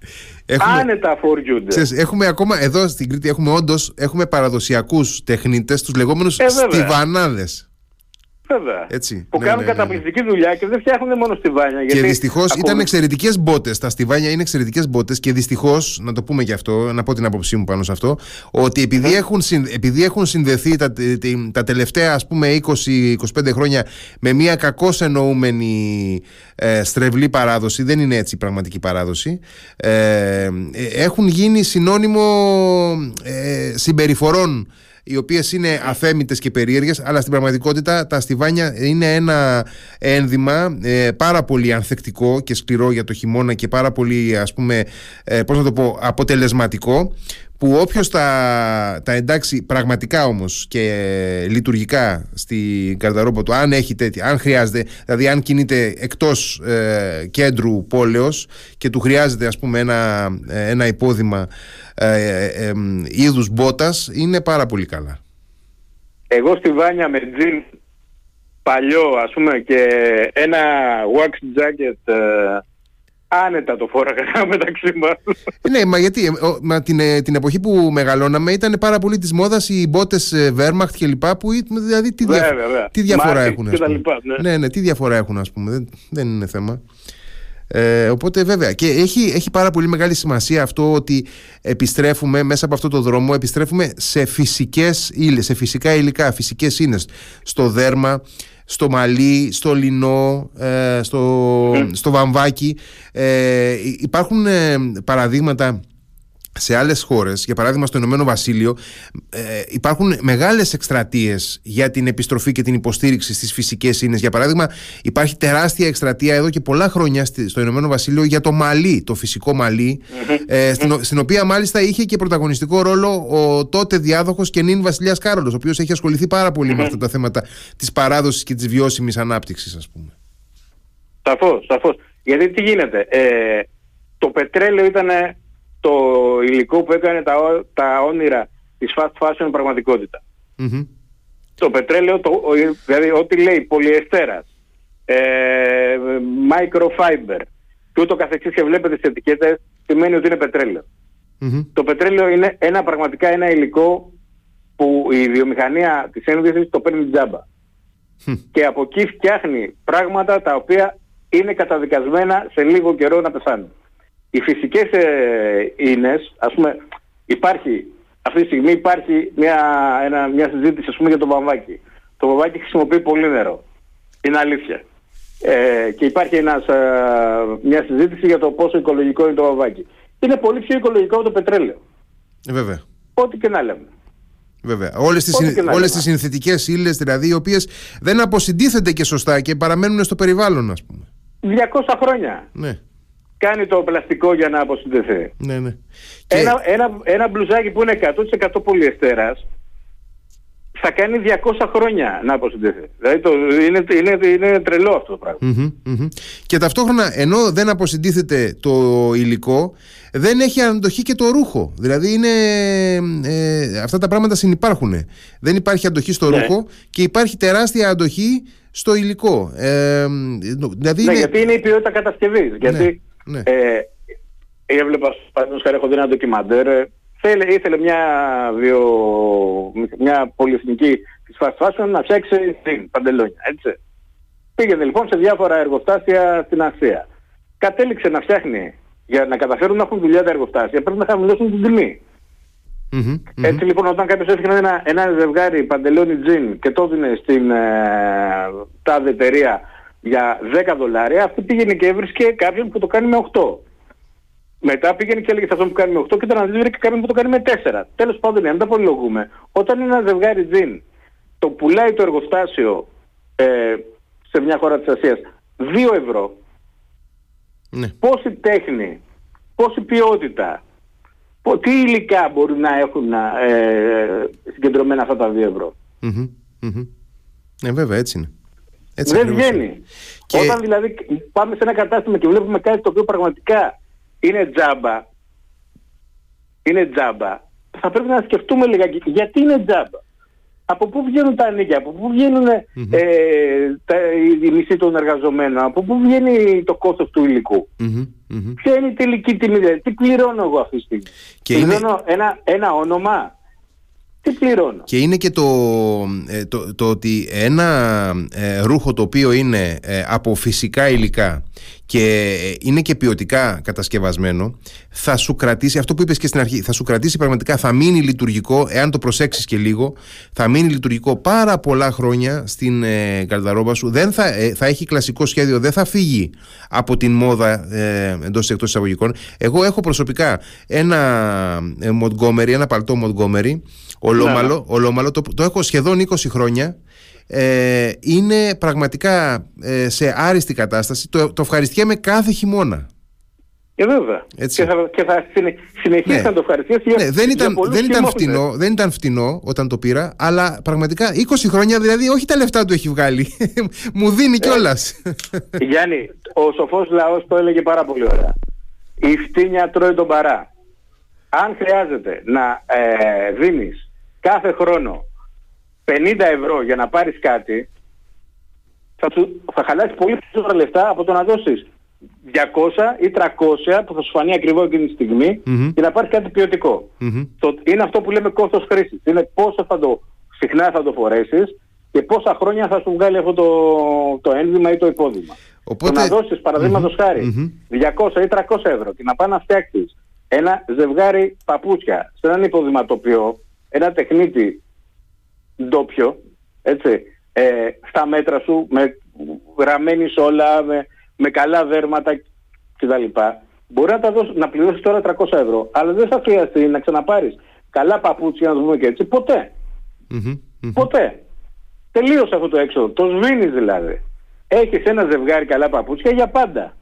Έχουμε, Άνετα φοριούνται. έχουμε ακόμα εδώ στην Κρήτη έχουμε όντως έχουμε παραδοσιακούς τεχνίτες, τους λεγόμενους ε, στιβανάδες. Βέβαια. Έτσι. Που ναι, κάνουν ναι, ναι, καταπληκτική δουλειά και δεν φτιάχνουν μόνο στιβάνια. Και δυστυχώς ήταν εξαιρετικές μπότες. Τα στιβάνια είναι εξαιρετικές μπότες και δυστυχώς, να το πούμε γι' αυτό, να πω την άποψή μου πάνω σε αυτό, ότι επειδή, έχουν, επειδή έχουν συνδεθεί τα, τα τελευταία ας πούμε 20-25 χρόνια με μια κακώ εννοούμενη ε, στρεβλή παράδοση, δεν είναι έτσι η πραγματική παράδοση, ε, ε έχουν γίνει συνώνυμο ε, συμπεριφορών οι οποίες είναι αθέμητες και περίεργες αλλά στην πραγματικότητα τα στιβάνια είναι ένα ένδυμα ε, πάρα πολύ ανθεκτικό και σκληρό για το χειμώνα και πάρα πολύ ας πούμε ε, πώς να το πω αποτελεσματικό που όποιος τα, τα εντάξει πραγματικά όμως και λειτουργικά στην καρδαρόμπα του αν έχει τέτοια, αν χρειάζεται δηλαδή αν κινείται εκτός ε, κέντρου πόλεως και του χρειάζεται ας πούμε ένα, ένα υπόδημα ε, ε, είδους μπότας είναι πάρα πολύ καλά. Εγώ στη Βάνια με τζιν παλιό ας πούμε και ένα wax jacket ε, άνετα το φόραγα [laughs] μεταξύ μας. Ναι, μα γιατί μα την, την εποχή που μεγαλώναμε ήταν πάρα πολύ της μόδας οι μπότες Wehrmacht και λοιπά που δηλαδή τι, τι διαφορά έχουν ας πούμε. ναι. ναι, ναι, τι διαφορά έχουν ας πούμε, δεν, δεν είναι θέμα. Ε, οπότε βέβαια και έχει, έχει πάρα πολύ μεγάλη σημασία αυτό ότι επιστρέφουμε μέσα από αυτό το δρόμο επιστρέφουμε σε φυσικές ύλες, σε φυσικά υλικά, φυσικές ίνες στο δέρμα, στο μαλλί, στο λινό, ε, στο, στο βαμβάκι. Ε, υπάρχουν ε, παραδείγματα σε άλλες χώρες, για παράδειγμα στο Ηνωμένο Βασίλειο, ε, υπάρχουν μεγάλες εκστρατείες για την επιστροφή και την υποστήριξη στις φυσικές ίνες. Για παράδειγμα, υπάρχει τεράστια εκστρατεία εδώ και πολλά χρόνια στο Ηνωμένο Βασίλειο για το μαλλί, το φυσικό ε, στην, στην οποία μάλιστα είχε και πρωταγωνιστικό ρόλο ο τότε διάδοχος και νυν Βασιλιάς Κάρολος, ο οποίος έχει ασχοληθεί πάρα με αυτά τα θέματα της παράδοσης και της βιώσιμης ανάπτυξης, ας πούμε. Σαφώς, σαφώς. Γιατί τι γίνεται. Ε, το πετρέλαιο ήταν το υλικό που έκανε τα, τα όνειρα της fast fashion πραγματικότητα. Το πετρέλαιο, το, δηλαδή ό,τι λέει πολυεστέρας, ε, microfiber και ούτω καθεξής και βλέπετε τις ετικέτες σημαίνει ότι είναι Το πετρέλαιο είναι ένα πραγματικά ένα υλικό που η βιομηχανία της ένδυσης το παίρνει τζάμπα. Και από εκεί φτιάχνει πράγματα τα οποία είναι καταδικασμένα σε λίγο καιρό να πεθάνουν. Οι φυσικές ε, ίνες, ας πούμε, υπάρχει, αυτή τη στιγμή υπάρχει μια, ένα, μια συζήτηση ας πούμε, για το βαμβάκι. Το βαμβάκι χρησιμοποιεί πολύ νερό. Είναι αλήθεια. Ε, και υπάρχει ένας, ε, μια συζήτηση για το πόσο οικολογικό είναι το βαμβάκι. Είναι πολύ πιο οικολογικό από το πετρέλαιο. Ε, βέβαια. Ό,τι και να λέμε. Βέβαια. Όλες τις, συν, όλες τις συνθετικές ύλες δηλαδή οι οποίες δεν αποσυντίθενται και σωστά και παραμένουν στο περιβάλλον ας πούμε. 200 χρόνια. Ναι. Κάνει το πλαστικό για να αποσυντεθεί. Ναι, ναι. Ένα, ένα, ένα μπλουζάκι που είναι 100% πολυεστέρας θα κάνει 200 χρόνια να αποσυντεθεί. Δηλαδή το, είναι, είναι, είναι τρελό αυτό το πραγμα Και ταυτόχρονα ενώ δεν αποσυντήθεται το υλικό δεν έχει αντοχή και το ρούχο. Δηλαδή είναι, ε, αυτά τα πράγματα συνυπάρχουν. Δεν υπάρχει αντοχή στο ναι. ρούχο και υπάρχει τεράστια αντοχή στο υλικό. Ε, δηλαδή ναι, γιατί είναι η ποιότητα κατασκευής. Ναι, γιατί ναι. Ε, έβλεπα, παραδείγματος χάρη, έχω δει ένα ντοκιμαντέρ, ε, θέλε, ήθελε μια, βιο, μια πολυεθνική της fast fashion να φτιάξει την παντελόνια, έτσι. Πήγαινε λοιπόν σε διάφορα εργοστάσια στην Ασία. Κατέληξε να φτιάχνει για να καταφέρουν να έχουν δουλειά τα εργοστάσια πρέπει να χαμηλώσουν την τιμη Έτσι λοιπόν όταν κάποιος έφυγε ένα, ένα ζευγάρι παντελόνι τζιν και το έδινε στην ε, τάδε εταιρεία για 10 δολάρια, αυτή πήγαινε και έβρισκε κάποιον που το κάνει με 8. Μετά πήγαινε και έλεγε σε αυτόν που κάνει με 8 και ήταν να και κάποιον που το κάνει με 4. Τέλος πάντων, αν τα πολυλογούμε, όταν ένα ζευγάρι τζιν το πουλάει το εργοστάσιο ε, σε μια χώρα της Ασίας 2 ευρώ, ναι. πόση τέχνη, πόση ποιότητα, τι υλικά μπορεί να έχουν ε, συγκεντρωμένα αυτά τα 2 ευρώ. Mm-hmm. Ε, βέβαια, έτσι είναι. Έτσι Δεν βγαίνει. Και... Όταν δηλαδή πάμε σε ένα κατάστημα και βλέπουμε κάτι το οποίο πραγματικά είναι τζάμπα, είναι τζάμπα, θα πρέπει να σκεφτούμε λιγάκι γιατί είναι τζάμπα; Από πού βγαίνουν τα νίκια, από πού βγαίνουν mm-hmm. ε, τα, οι μισοί των εργαζομένων, από πού βγαίνει το κόστος του υλικού; Mm-hmm. Ποια είναι η τελική τιμή, δηλαδή, τι πληρώνω εγώ αυτή τη στιγμή; Και πληρώνω ένα, ένα όνομα, τι πληρώνω. Και είναι και το, ε, το, το ότι ένα ε, ρούχο το οποίο είναι ε, από φυσικά υλικά και είναι και ποιοτικά κατασκευασμένο, θα σου κρατήσει, αυτό που είπες και στην αρχή, θα σου κρατήσει πραγματικά, θα μείνει λειτουργικό, εάν το προσέξεις και λίγο, θα μείνει λειτουργικό πάρα πολλά χρόνια στην ε, καρδαρόμπα σου. Δεν θα, θα έχει κλασικό σχέδιο, δεν θα φύγει από την μόδα ε, εντός εκτός εισαγωγικών. Εγώ έχω προσωπικά ένα ε, Montgomery, ένα παλτό Montgomery, ολόμαλο, ναι. ολόμαλο το, το έχω σχεδόν 20 χρόνια ε, είναι πραγματικά ε, σε άριστη κατάσταση. Το, το ευχαριστιέμαι κάθε χειμώνα. Και βέβαια. Έτσι. Και θα, και θα συνεχίσει ναι. να το ευχαριστήσει. Ναι, δεν, ήταν, δεν, ήταν φτηνό, δεν ήταν φτηνό όταν το πήρα, αλλά πραγματικά 20 χρόνια δηλαδή όχι τα λεφτά του έχει βγάλει. [laughs] Μου δίνει ε, κιόλας. Γιάννη, ο σοφός λαός το έλεγε πάρα πολύ ωραία. Η φτύνια τρώει τον παρά. Αν χρειάζεται να ε, δίνεις κάθε χρόνο 50 ευρώ για να πάρεις κάτι, θα, σου, θα χαλάσεις πολύ περισσότερα λεφτά από το να δώσεις 200 ή 300 που θα σου φανεί ακριβό εκείνη τη στιγμη και να πάρεις κάτι ποιοτικό. Το, είναι αυτό που λέμε κόστος χρήσης. Είναι πόσο θα το, συχνά θα το φορέσεις και πόσα χρόνια θα σου βγάλει αυτό το, το ένδυμα ή το υπόδημα. Οπότε... Το να δώσεις παραδείγματος mm-hmm. χάρη 200 ή 300 ευρώ και να πάει να φτιάξεις ένα ζευγάρι παπούτσια σε έναν υποδηματοποιό, ένα τεχνίτη ντόπιο, έτσι, ε, στα μέτρα σου, με γραμμένεις όλα, με, με καλά δέρματα κτλ. Μπορεί να, τα δώσεις, να πληρώσεις τώρα 300 ευρώ, αλλά δεν θα χρειαστεί να ξαναπάρεις καλά παπούτσια, να το πούμε και έτσι, Ποτέ. Τελείωσε αυτό το έξοδο. Το σβήνεις δηλαδή. Έχεις ένα ζευγάρι καλά παπούτσια για πάντα.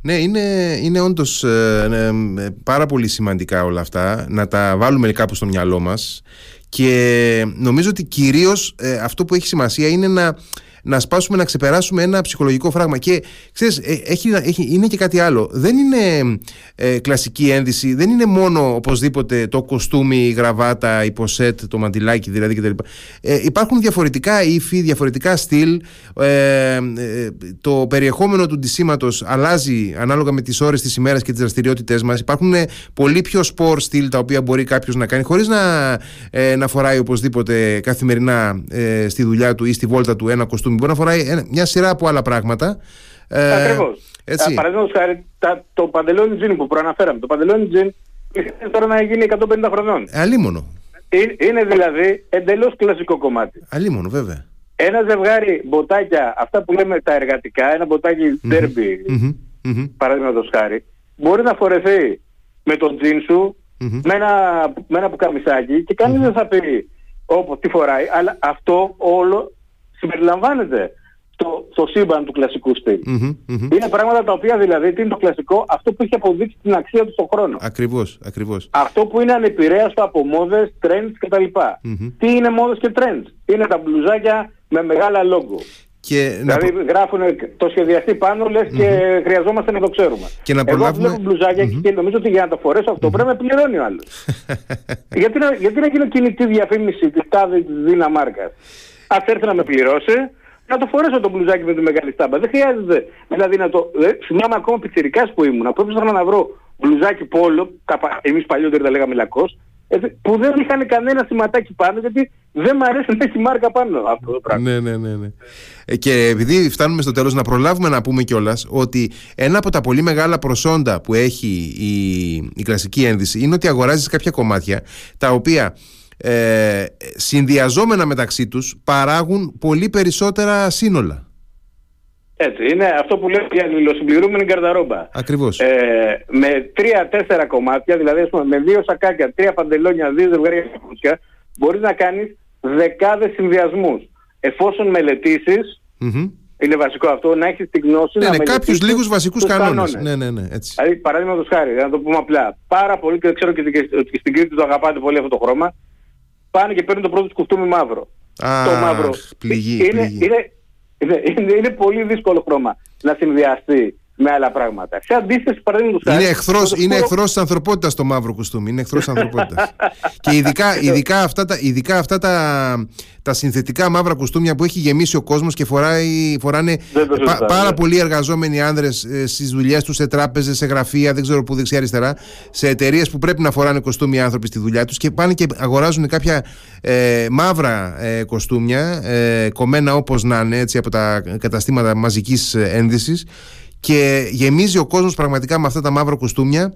Ναι, είναι, είναι όντως ε, ε, πάρα πολύ σημαντικά όλα αυτά να τα βάλουμε κάπου στο μυαλό μας Και νομίζω ότι κυρίως ε, αυτό που έχει σημασία είναι να να σπάσουμε, να ξεπεράσουμε ένα ψυχολογικό φράγμα. Και ξέρεις, ε, έχει, έχει, είναι και κάτι άλλο. Δεν είναι ε, κλασική ένδυση, δεν είναι μόνο οπωσδήποτε το κοστούμι, η γραβάτα, η ποσέτ, το μαντιλάκι δηλαδή κτλ. Ε, υπάρχουν διαφορετικά ύφη, διαφορετικά στυλ. Ε, ε, το περιεχόμενο του ντυσίματος αλλάζει ανάλογα με τις ώρες της ημέρας και τις δραστηριότητές μας. Υπάρχουν πολύ πιο σπορ στυλ τα οποία μπορεί κάποιος να κάνει χωρίς να, ε, να φοράει οπωσδήποτε καθημερινά ε, στη δουλειά του ή στη βόλτα του ένα κοστούμι Μπορεί να φοράει μια σειρά από άλλα πράγματα. Ε, Ακριβώς. Παραδείγματος χάρη, το παντελόνι τζιν που προαναφέραμε. Το παντελόνι τζιν τώρα να γίνει 150 χρονών. Ε, αλίμονο. Είναι, δηλαδή εντελώς κλασικό κομμάτι. Αλίμονο, βέβαια. Ένα ζευγάρι μποτάκια, αυτά που λέμε τα εργατικά, ένα μποτάκι derby, mm-hmm. mm-hmm. παραδείγματος χάρη, μπορεί να φορεθεί με τον τζιν σου, mm-hmm. με, ένα, με ένα πουκαμισάκι και κανείς δεν θα πει όπω τι φοράει, αλλά αυτό όλο συμπεριλαμβάνεται στο, στο σύμπαν του κλασικού στυλ. Είναι πράγματα τα οποία δηλαδή τι είναι το κλασικό, αυτό που έχει αποδείξει την αξία του στον χρόνο. Ακριβώς, ακριβώς. Αυτό που είναι ανεπηρέαστο από μόδες, trends κτλ. mm Τι είναι μόδες και trends; Είναι τα μπλουζάκια με μεγάλα λόγο. Και δηλαδή να... γράφουν το σχεδιαστή πάνω λες και χρειαζόμαστε να το ξέρουμε. Και να Εγώ προλάβουμε... βλέπω μπλουζάκια και νομίζω ότι για να το φορέσω αυτό πρέπει να πληρώνει ο άλλος. [laughs] γιατί, να, γιατί να γίνω κινητή διαφήμιση της τάδες της Δίνα Μάρκας. Α έρθει να με πληρώσει, να το φορέσω το μπλουζάκι με τη μεγάλη στάμπα. Δεν χρειάζεται. Δηλαδή να το. Ε, θυμάμαι ακόμα πιτσιρικάς που ήμουν. Πρέπει να βρω μπλουζάκι πόλο, εμείς παλιότερα τα λέγαμε λακκό, που δεν είχαν κανένα σηματάκι πάνω γιατί δεν μου αρέσει να έχει μάρκα πάνω αυτό το πράγμα. Ναι, ναι, ναι. ναι. Ε, και επειδή φτάνουμε στο τέλος να προλάβουμε να πούμε κιόλας ότι ένα από τα πολύ μεγάλα προσόντα που έχει η, η κλασική ένδυση είναι ότι αγοράζεις κάποια κομμάτια τα οποία ε, συνδυαζόμενα μεταξύ τους παράγουν πολύ περισσότερα σύνολα. Έτσι, είναι αυτό που λέμε για αλληλοσυμπληρούμενη καρδαρόμπα. Ακριβώς. Ε, με τρία-τέσσερα κομμάτια, δηλαδή ας πούμε, με δύο σακάκια, τρία παντελόνια, δύο ζευγάρια κουτσιά, μπορείς να κάνεις δεκάδες συνδυασμούς. Εφόσον μελετήσεις, mm-hmm. είναι βασικό αυτό, να έχεις την γνώση ναι, να ναι, κάποιους λίγους βασικούς κανόνες. Ναι, ναι, ναι, έτσι. Δηλαδή, παραδείγματος χάρη, να το πούμε απλά, πάρα πολύ και ξέρω και στην Κρήτη το αγαπάτε πολύ αυτό το χρώμα, πάνε και παίρνουν το πρώτο κουστούμι μαύρο. Α, το μαύρο. Πληγή, είναι, Είναι, είναι, είναι, είναι, πολύ δύσκολο χρώμα να συνδυαστεί με άλλα πράγματα. Σε αντίθεση, παραδείγματος Είναι εχθρό είναι εχθρός της ανθρωπότητας το μαύρο κουστούμι. Είναι εχθρός της ανθρωπότητας. [laughs] και ειδικά, ειδικά αυτά, τα, ειδικά αυτά τα, τα συνθετικά μαύρα κουστούμια που έχει γεμίσει ο κόσμος και φοράει, φοράνε πάρα ναι. πολλοί εργαζόμενοι άνδρες ε, στις δουλειές τους, σε τράπεζες, σε γραφεία, δεν ξέρω πού δεξιά-αριστερά, σε εταιρείες που πρέπει να φοράνε κοστούμια άνθρωποι στη δουλειά τους και πάνε και αγοράζουν κάποια ε, μαύρα ε, κοστούμια, ε, κομμένα όπως να είναι έτσι, από τα καταστήματα μαζικής ένδυσης και γεμίζει ο κόσμος πραγματικά με αυτά τα μαύρα κουστούμια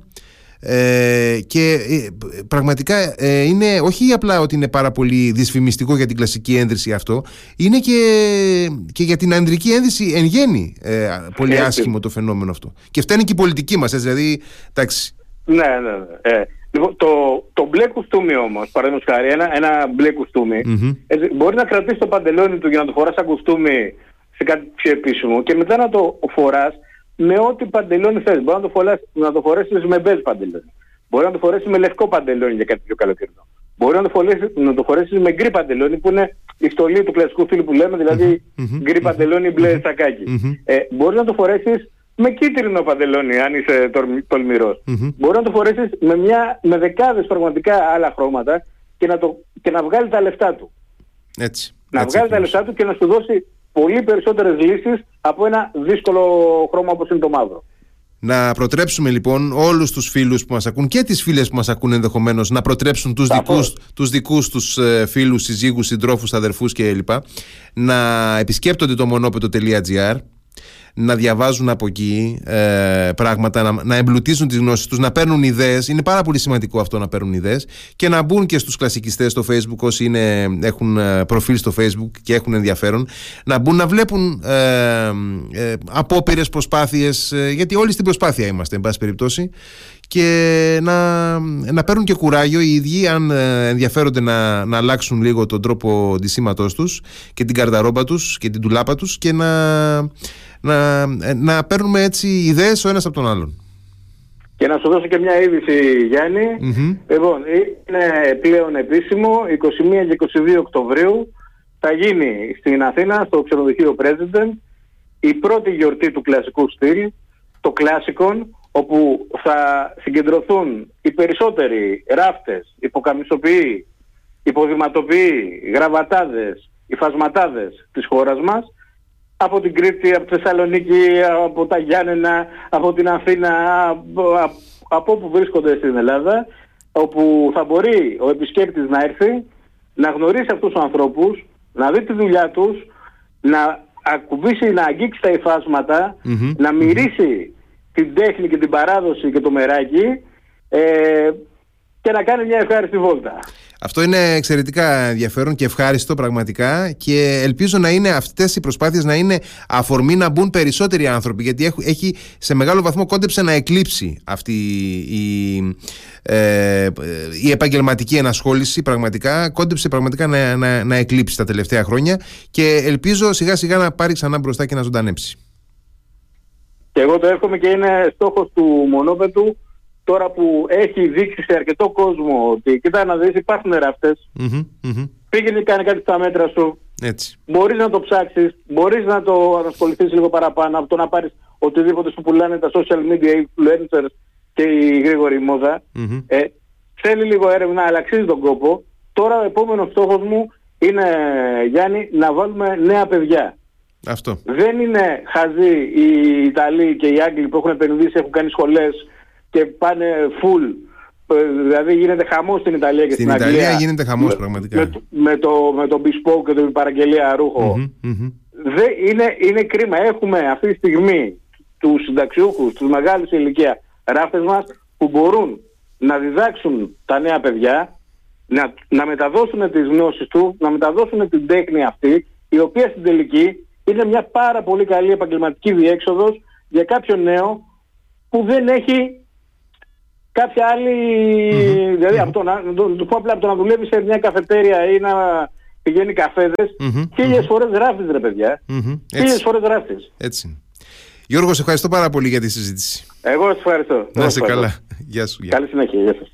ε, και ε, πραγματικά ε, είναι όχι απλά ότι είναι πάρα πολύ δυσφημιστικό για την κλασική ένδυση αυτό είναι και, και για την ανδρική ένδυση εν γέννη ε, πολύ έτσι. άσχημο το φαινόμενο αυτό και φταίει και η πολιτική μας έτσι, δηλαδή εντάξει ναι, ναι, ναι. Ε, λοιπόν, το, το μπλε κουστούμι όμως, παραδείγματος χάρη, ένα, ένα μπλε κουστούμι, mm-hmm. έτσι, μπορεί να κρατήσει το παντελόνι του για να το φοράς σαν κουστούμι σε κάτι πιο επίσημο και μετά να το φοράς με ό,τι παντελόνι θες. Μπορεί να το, φορέσεις, να το φορέσεις με μπέζ παντελόνι. Μπορεί να το φορέσεις με λευκό παντελόνι για κάτι πιο καλοκαιρινό. Μπορεί να το, φορέσεις, να το φορέσεις με γκρι παντελόνι που είναι η στολή του κλασικού φίλου που λέμε, δηλαδή mm-hmm. γκρι παντελόνι μπλε σακάκι. Ε, μπορεί να το φορέσεις με κίτρινο παντελόνι αν είσαι τολμηρός. Μπορεί να το φορέσεις με, μια, με δεκάδες πραγματικά άλλα χρώματα και να, το, και να βγάλει τα λεφτά του. Έτσι. Να έτσι βγάλει τα λεφτά του και να σου δώσει πολύ περισσότερες λύσεις από ένα δύσκολο χρώμα όπως είναι το μαύρο. Να προτρέψουμε λοιπόν όλους τους φίλους που μας ακούν και τις φίλες που μας ακούν ενδεχομένως να προτρέψουν τους δικούς, τους δικούς τους ε, φίλους, συζύγους, συντρόφους, αδερφούς κλπ. Να επισκέπτονται το μονόπετο.gr να διαβάζουν από εκεί ε, πράγματα, να, να εμπλουτίζουν τις γνώσεις τους, να παίρνουν ιδέες. Είναι πάρα πολύ σημαντικό αυτό να παίρνουν ιδέες και να μπουν και στους κλασικιστές στο facebook όσοι είναι, έχουν ε, προφίλ στο facebook και έχουν ενδιαφέρον, να μπουν να βλέπουν ε, ε, απόπειρες προσπάθειες, ε, γιατί όλοι στην προσπάθεια είμαστε, εν πάση περιπτώσει, και να, να παίρνουν και κουράγιο οι ίδιοι αν ε, ενδιαφέρονται να, να αλλάξουν λίγο τον τρόπο ντυσίματός τους και την καρδαρόμπα τους και την τουλάπα τους και να να, να παίρνουμε έτσι ιδέες ο ένας από τον άλλον. Και να σου δώσω και μια είδηση, Γιάννη. Λοιπόν, είναι πλέον επίσημο, 21 και 22 Οκτωβρίου θα γίνει στην Αθήνα, στο ξενοδοχείο President, η πρώτη γιορτή του κλασικού στυλ, το κλάσικον, όπου θα συγκεντρωθούν οι περισσότεροι ράφτες, υποκαμισοποιοί, υποδηματοποιοί, γραβατάδες, υφασματάδες της χώρας μας, από την Κρήτη, από τη Θεσσαλονίκη, από τα Γιάννενα, από την Αθήνα, από όπου βρίσκονται στην Ελλάδα, όπου θα μπορεί ο επισκέπτης να έρθει, να γνωρίσει αυτούς τους ανθρώπους, να δει τη δουλειά τους, να ακουμπήσει, να αγγίξει τα υφασματα να μυρίσει την τέχνη και την παράδοση και το μεράκι ε, και να κάνει μια ευχάριστη βόλτα. Αυτό είναι εξαιρετικά ενδιαφέρον και ευχάριστο πραγματικά και ελπίζω να είναι αυτές οι προσπάθειες να είναι αφορμή να μπουν περισσότεροι άνθρωποι γιατί έχει σε μεγάλο βαθμό κόντεψε να εκλείψει αυτή η, ε, η επαγγελματική ενασχόληση πραγματικά κόντεψε πραγματικά να, να, να εκλείψει τα τελευταία χρόνια και ελπίζω σιγά σιγά να πάρει ξανά μπροστά και να ζωντανέψει. Και εγώ το εύχομαι και είναι στόχος του μονόπετου τώρα που έχει δείξει σε αρκετό κόσμο ότι κοιτά να δεις υπάρχουν ράφτες, mm-hmm, πήγαινε κάνει κάτι στα μέτρα σου, Έτσι. μπορείς να το ψάξεις, μπορείς να το ασχοληθείς λίγο παραπάνω από το να πάρεις οτιδήποτε σου πουλάνε τα social media influencers και η γρήγορη Ε, θέλει λίγο έρευνα, αλλά αξίζει τον κόπο. Τώρα ο επόμενος στόχος μου είναι, Γιάννη, να βάλουμε νέα παιδιά. Αυτό. Δεν είναι χαζοί οι Ιταλοί και οι Άγγλοι που έχουν επενδύσει, έχουν κάνει σχολές και πάνε full. Ε, δηλαδή γίνεται χαμός στην Ιταλία και στην, στην Αγγλία. Στην Ιταλία γίνεται χαμός πραγματικά. Με, με, το, με το bespoke και την παραγγελία Δε, είναι, είναι κρίμα. Έχουμε αυτή τη στιγμή τους συνταξιούχους, τους μεγάλους ηλικία ράφτε μας που μπορούν να διδάξουν τα νέα παιδιά, να, να μεταδώσουν τις γνώσεις του, να μεταδώσουν την τέχνη αυτή, η οποία στην τελική είναι μια πάρα πολύ καλή επαγγελματική διέξοδος για κάποιον νέο που δεν έχει κάποια άλλη. Mm-hmm. Δηλαδή, mm-hmm. Από το, να, το, το, απλά από το να δουλεύει σε μια καφετέρια ή να πηγαίνει καφέδες, mm-hmm. χίλιες φορές γράφεις, ρε παιδιά. Mm-hmm. Χίλιες φορές γράφεις. Έτσι. Γιώργος, σε ευχαριστώ πάρα πολύ για τη συζήτηση. Εγώ σε ευχαριστώ. Να είσαι καλά. Γεια σου. Καλή συνέχεια. Γεια σας.